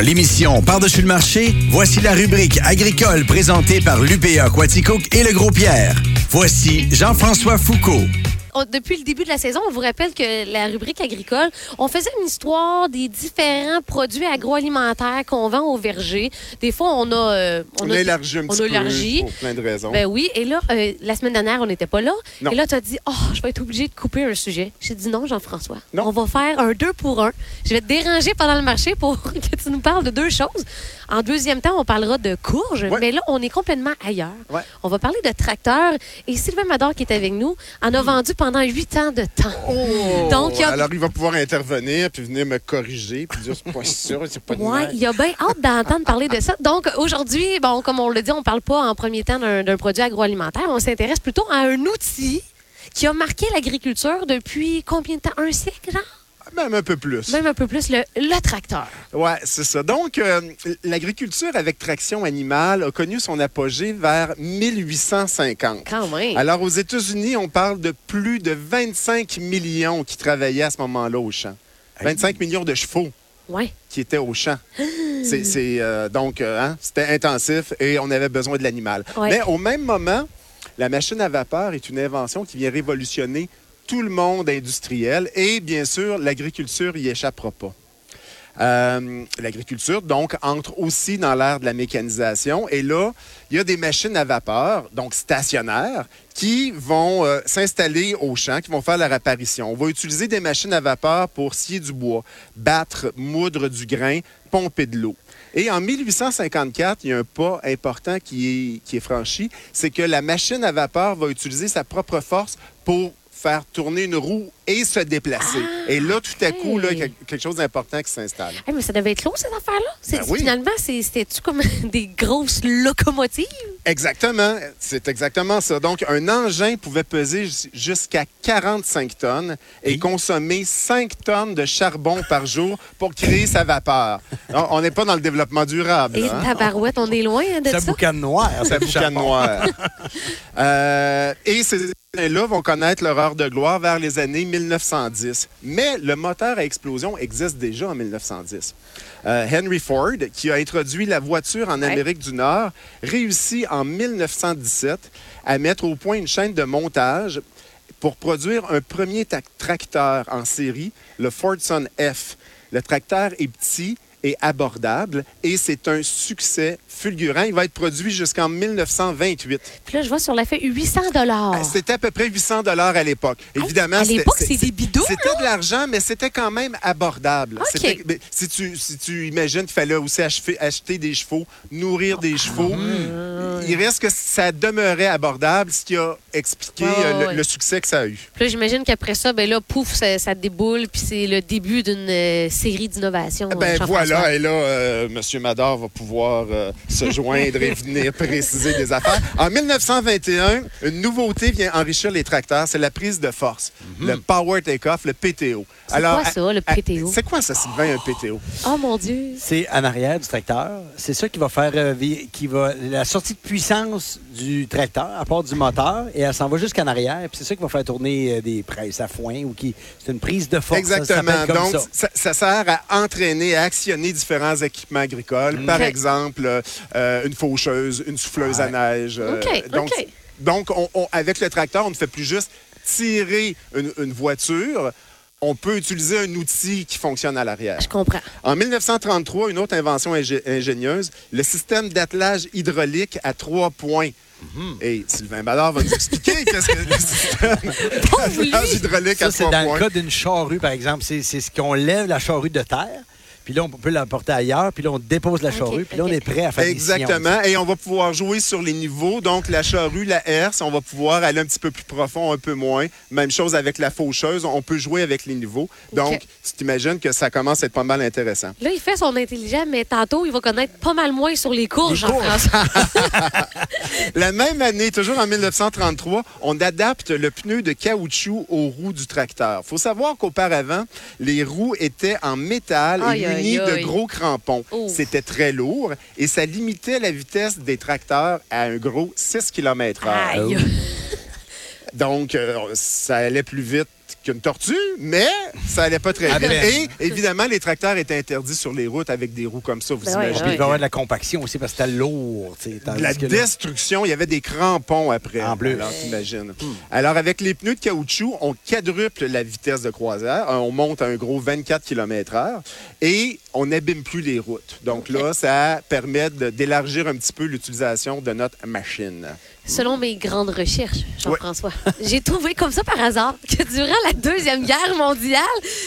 L'émission Par-dessus le marché, voici la rubrique agricole présentée par l'UPA Quaticook et le Gros Pierre. Voici Jean-François Foucault. On- depuis le début de la saison, on vous rappelle que la rubrique agricole, on faisait une histoire des différents produits agroalimentaires qu'on vend au verger. Des fois, on a... euh, On, a élargi un on petit a peu élargi. pour plein de raisons. Ben oui, et là, euh, la semaine dernière, on n'était pas là. Non. Et là, tu as dit, oh, je vais être obligée de couper un sujet. J'ai dit non, Jean-François. Non. On va faire un deux pour un. Je vais te déranger pendant le marché pour que tu nous parles de deux choses. En deuxième temps, on parlera de courges, Ouais. mais là, on est complètement ailleurs. Ouais. On va parler de tracteurs. Et Sylvain Mador, qui est avec nous, en a vendu pendant huit ans de temps. Oh! Donc, a- Alors, il va pouvoir intervenir puis venir me corriger puis dire c'est pas sûr, c'est pas même. il y a bien hâte d'entendre parler de ça. Donc, aujourd'hui, bon, comme on le dit, on ne parle pas en premier temps d'un d'un produit agroalimentaire. On s'intéresse plutôt à un outil qui a marqué l'agriculture depuis combien de temps? Un siècle, genre? Même un peu plus. Même un peu plus, le, le tracteur. Ouais, c'est ça. Donc, euh, l'agriculture avec traction animale a connu son apogée vers 1850. Quand même. Alors, aux États-Unis, on parle de plus de 25 millions qui travaillaient à ce moment-là au champ. 25 millions de chevaux Ouais. qui étaient au champ. C'est, c'est, euh, donc, euh, hein, c'était intensif et on avait besoin de l'animal. Ouais. Mais au même moment, la machine à vapeur est une invention qui vient révolutionner tout le monde industriel et bien sûr, l'agriculture y échappera pas. Euh, L'agriculture, donc, entre aussi dans l'ère de la mécanisation. Et là, il y a des machines à vapeur, donc stationnaires, qui vont euh, s'installer au champ, qui vont faire leur apparition. On va utiliser des machines à vapeur pour scier du bois, battre, moudre du grain, pomper de l'eau. Et en 1854, il y a un pas important qui est, qui est franchi, c'est que la machine à vapeur va utiliser sa propre force pour faire tourner une roue et se déplacer. et là, tout à coup, là, quelque chose d'important qui s'installe. Hey, mais ça devait être lourd, cette affaire-là. C'est- Ben oui. Finalement, c'est- c'était-tu comme des grosses locomotives? Exactement, c'est exactement ça. Donc, un engin pouvait peser jus- jusqu'à 45 tonnes et consommer 5 tonnes de charbon par jour pour créer sa vapeur. On- On n'est pas dans le développement durable. Et hein? tabarouette, on est loin hein, de Ça ça? boucane noir. Ça boucan noir. Euh, et ces là vont connaître leur heure de gloire vers les années 1910. Mais le moteur à explosion existe déjà en 1910. Euh, Henry Ford, qui a introduit la voiture en Ouais. Amérique du Nord, réussit en 1917 à mettre au point une chaîne de montage pour produire un premier tracteur en série, le Fordson F. Le tracteur est petit et abordable et c'est un succès fulgurant. Il va être produit jusqu'en 1928. Puis là, je vois sur la fait 800 dollars. Euh, C'était à peu près 800 dollars à l'époque. Évidemment, à c'était- l'époque, c'est- des bidons, C'était de l'argent, mais c'était quand même abordable. Mais si, tu, si tu imagines qu'il fallait aussi acheter des chevaux, nourrir des chevaux, Ah, il reste que ça demeurait abordable, ce qui a expliqué Ouais, ouais, euh, le, ouais. le succès que ça a eu. Puis là, j'imagine qu'après ça, ben là, pouf, ça, ça déboule, puis c'est le début d'une euh, série d'innovations. Ben euh, voilà, et là, euh, M. Mador va pouvoir euh, se joindre et venir préciser des affaires. En 1921, une nouveauté vient enrichir les tracteurs, c'est la prise de force, le Power Take-Off, le PTO. C'est quoi ça, le à- PTO? C'est quoi ça, Sylvain, un PTO? Oh mon Dieu! C'est en arrière du tracteur. C'est ça qui va faire euh, qui va la sortie de puissance du tracteur, à part du moteur, et elle s'en va jusqu'en arrière. Puis c'est ça qui va faire tourner euh, des presses à foin ou qui c'est une prise de force. ça Exactement. comme Donc, ça. ça. ça sert à entraîner, à actionner différents équipements agricoles. Par OK. exemple, euh, une faucheuse, une souffleuse à neige. euh, OK, donc, donc on- on- avec le tracteur, on ne fait plus juste tirer une, une voiture. On peut utiliser un outil qui fonctionne à l'arrière. Je comprends. En 1933, une autre invention ingé- ingénieuse, le système d'attelage hydraulique à trois points. Et Sylvain Ballard va nous expliquer qu'est-ce que le système d'attelage hydraulique Ça, à c'est trois dans le points. cas d'une charrue, par exemple. C'est c'est ce qu'on lève la charrue de terre, puis là, on peut la porter ailleurs, puis là, on dépose la charrue, puis là, on est prêt à faire des. Exactement. Et on va pouvoir jouer sur les niveaux. Donc, la charrue, la herse, on va pouvoir aller un petit peu plus profond, un peu moins. Même chose avec la faucheuse. On peut jouer avec les niveaux. Donc, tu t'imagines que ça commence à être pas mal intéressant. Là, il fait son intelligent, mais tantôt, il va connaître pas mal moins sur les courses. Jean-François. La même année, toujours en 1933, on adapte le pneu de caoutchouc aux roues du tracteur. Il faut savoir qu'auparavant, les roues étaient en métal Aïe, de gros crampons. Ouf. C'était très lourd et ça limitait la vitesse des tracteurs à un gros 6 km/h. Donc, euh, ça allait plus vite qu'une tortue, mais ça allait pas très peine. Et évidemment, les tracteurs étaient interdits sur les routes avec des roues comme ça, vous Ben ouais, imaginez. Il va y avoir de la compaction aussi parce que c'était lourd. la que là- destruction, il y avait des crampons après. En plus. Alors, t'imagines. Alors, avec les pneus de caoutchouc, on quadruple la vitesse de croisière. Euh, On monte à un gros 24 km heure et on n'abîme plus les routes. Donc là, ça permet d'élargir un petit peu l'utilisation de notre machine. Selon mes grandes recherches, Jean-François, j'ai trouvé comme ça par hasard que durant la Deuxième Guerre mondiale,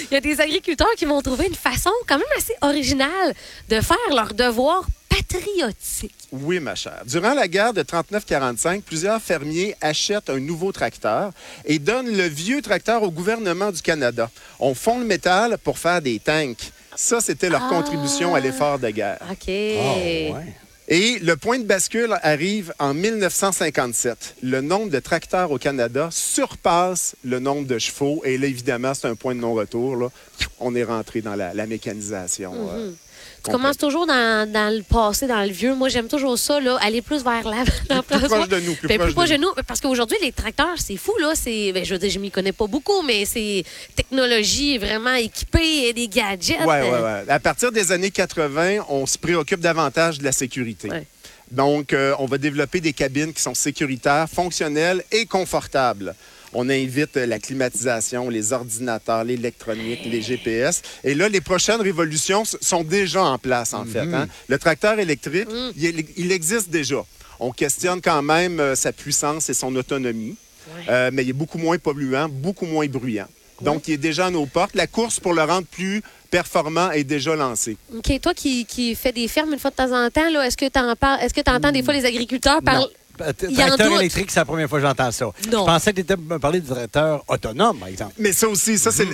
il y a des agriculteurs qui vont trouver une façon quand même assez originale de faire leur devoir patriotique. Oui, ma chère. Durant la guerre de 39-45, plusieurs fermiers achètent un nouveau tracteur et donnent le vieux tracteur au gouvernement du Canada. On fond le métal pour faire des tanks. Ça, c'était leur Ah. contribution à l'effort de guerre. OK. Ah, ouais. Et le point de bascule arrive en 1957. Le nombre de tracteurs au Canada surpasse le nombre de chevaux. Et là, évidemment, c'est un point de non-retour. On est rentré dans la, mécanisation. euh, Tu commences toujours dans, dans le passé, dans le vieux. Moi, j'aime toujours ça, là, aller plus vers la, Plus, proche de nous. Plus Ben, proche plus proche de nous. Parce qu'aujourd'hui, les tracteurs, c'est fou, là. Ben, je veux dire, je m'y connais pas beaucoup, mais c'est technologie vraiment équipée et des gadgets. Oui, oui, oui. À partir des années 80, on se préoccupe davantage de la sécurité. Ouais. Donc, euh, on va développer des cabines qui sont sécuritaires, fonctionnelles et confortables. On invite euh, la climatisation, les ordinateurs, l'électronique, les GPS. Et là, les prochaines révolutions sont déjà en place, en fait. hein. Le tracteur électrique, Mm. il, il existe déjà. On questionne quand même euh, sa puissance et son autonomie, Ouais. Euh, mais il est beaucoup moins polluant, beaucoup moins bruyant. Donc, il est déjà à nos portes. La course pour le rendre plus performant est déjà lancée. OK, toi qui, qui fais des fermes une fois de temps en temps, là, est-ce que tu est-ce que tu entends des fois les agriculteurs parler. Tracteur électrique, c'est la première fois que j'entends ça. Non. Je pensais que tu étais me parler du tracteur autonome, par exemple. Mais ça aussi, ça, c'est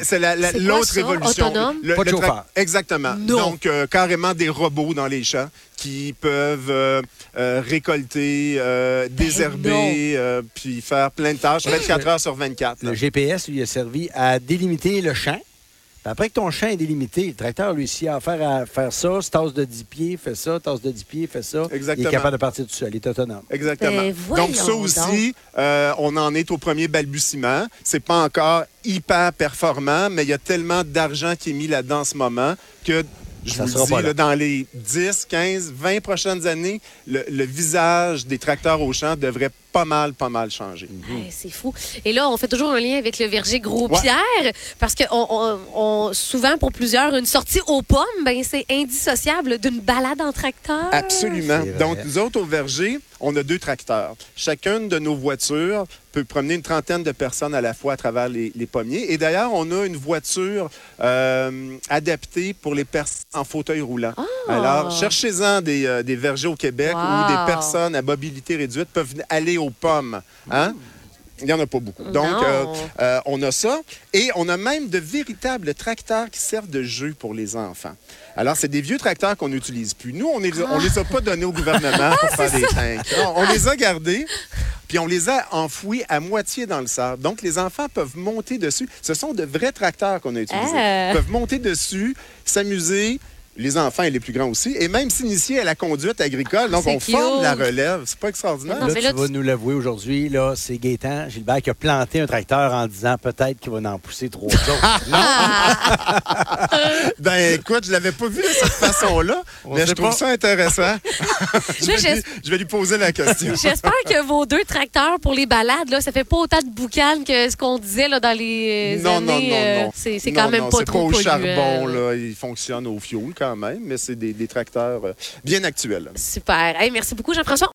l'autre ça, révolution. autonome? Pas de tra- chauffeur. Exactement. Non. Donc, euh, carrément des robots dans les champs qui peuvent euh, euh, récolter, euh, Ben désherber, euh, puis faire plein de tâches 24 heures sur 24. là. Le GPS lui a servi à délimiter le champ. Puis après que ton champ est délimité, le tracteur, lui, s'il a affaire à faire ça, se tasse de 10 pieds, fait ça, tasse de 10 pieds, fait ça. Il Exactement. est capable de partir tout seul. Il est autonome. Exactement. Ben, donc, ça donc. aussi, euh, on en est au premier balbutiement. C'est pas encore hyper performant, mais il y a tellement d'argent qui est mis là-dedans en ce moment que. Je Ça vous le dis, pas là. là, dans les 10, 15, 20 prochaines années, le, le visage des tracteurs au champ devrait pas mal, pas mal changer. Hey, c'est fou. Et là, on fait toujours un lien avec le verger Gros-Pierre, parce que on, on- on- souvent, pour plusieurs, une sortie aux pommes, ben, c'est indissociable d'une balade en tracteur. Absolument. Donc, nous autres, au verger, on a deux tracteurs. Chacune de nos voitures peut promener une trentaine de personnes à la fois à travers les, les pommiers. Et d'ailleurs, on a une voiture euh, adaptée pour les personnes en fauteuil roulant. Alors, cherchez-en des, euh, des vergers au Québec Wow. où des personnes à mobilité réduite peuvent aller aux pommes. Hein? Il n'y en a pas beaucoup. Donc, euh, euh, on a ça. Et on a même de véritables tracteurs qui servent de jeu pour les enfants. Alors, c'est des vieux tracteurs qu'on n'utilise plus. Nous, on ne les, a- on les a pas donnés au gouvernement pour faire des tanks. Non, on les a gardés, puis on les a enfouis à moitié dans le sable. Donc, les enfants peuvent monter dessus. Ce sont de vrais tracteurs qu'on a utilisés. Ah. Ils peuvent monter dessus, s'amuser. Les enfants et les plus grands aussi. Et même s'initier à la conduite agricole. Donc, on forme la relève. C'est pas extraordinaire? Non, là, tu là, vas tu- nous l'avouer aujourd'hui, là, c'est Gaétan Gilbert qui a planté un tracteur en disant peut-être qu'il va en pousser trois autres. non, Ben, écoute, je l'avais pas vu de cette façon-là, On mais je trouve pas. ça intéressant. je, vais lui, je vais lui poser la question. J'espère que vos deux tracteurs pour les balades, là, ça fait pas autant de boucan que ce qu'on disait là, dans les non, années. non, non, euh, non. C'est quand même pas c'est trop pas au charbon, là. là. Il fonctionne au fioul quand même, mais c'est des, tracteurs euh, bien actuels. Super. Merci beaucoup, Jean-François.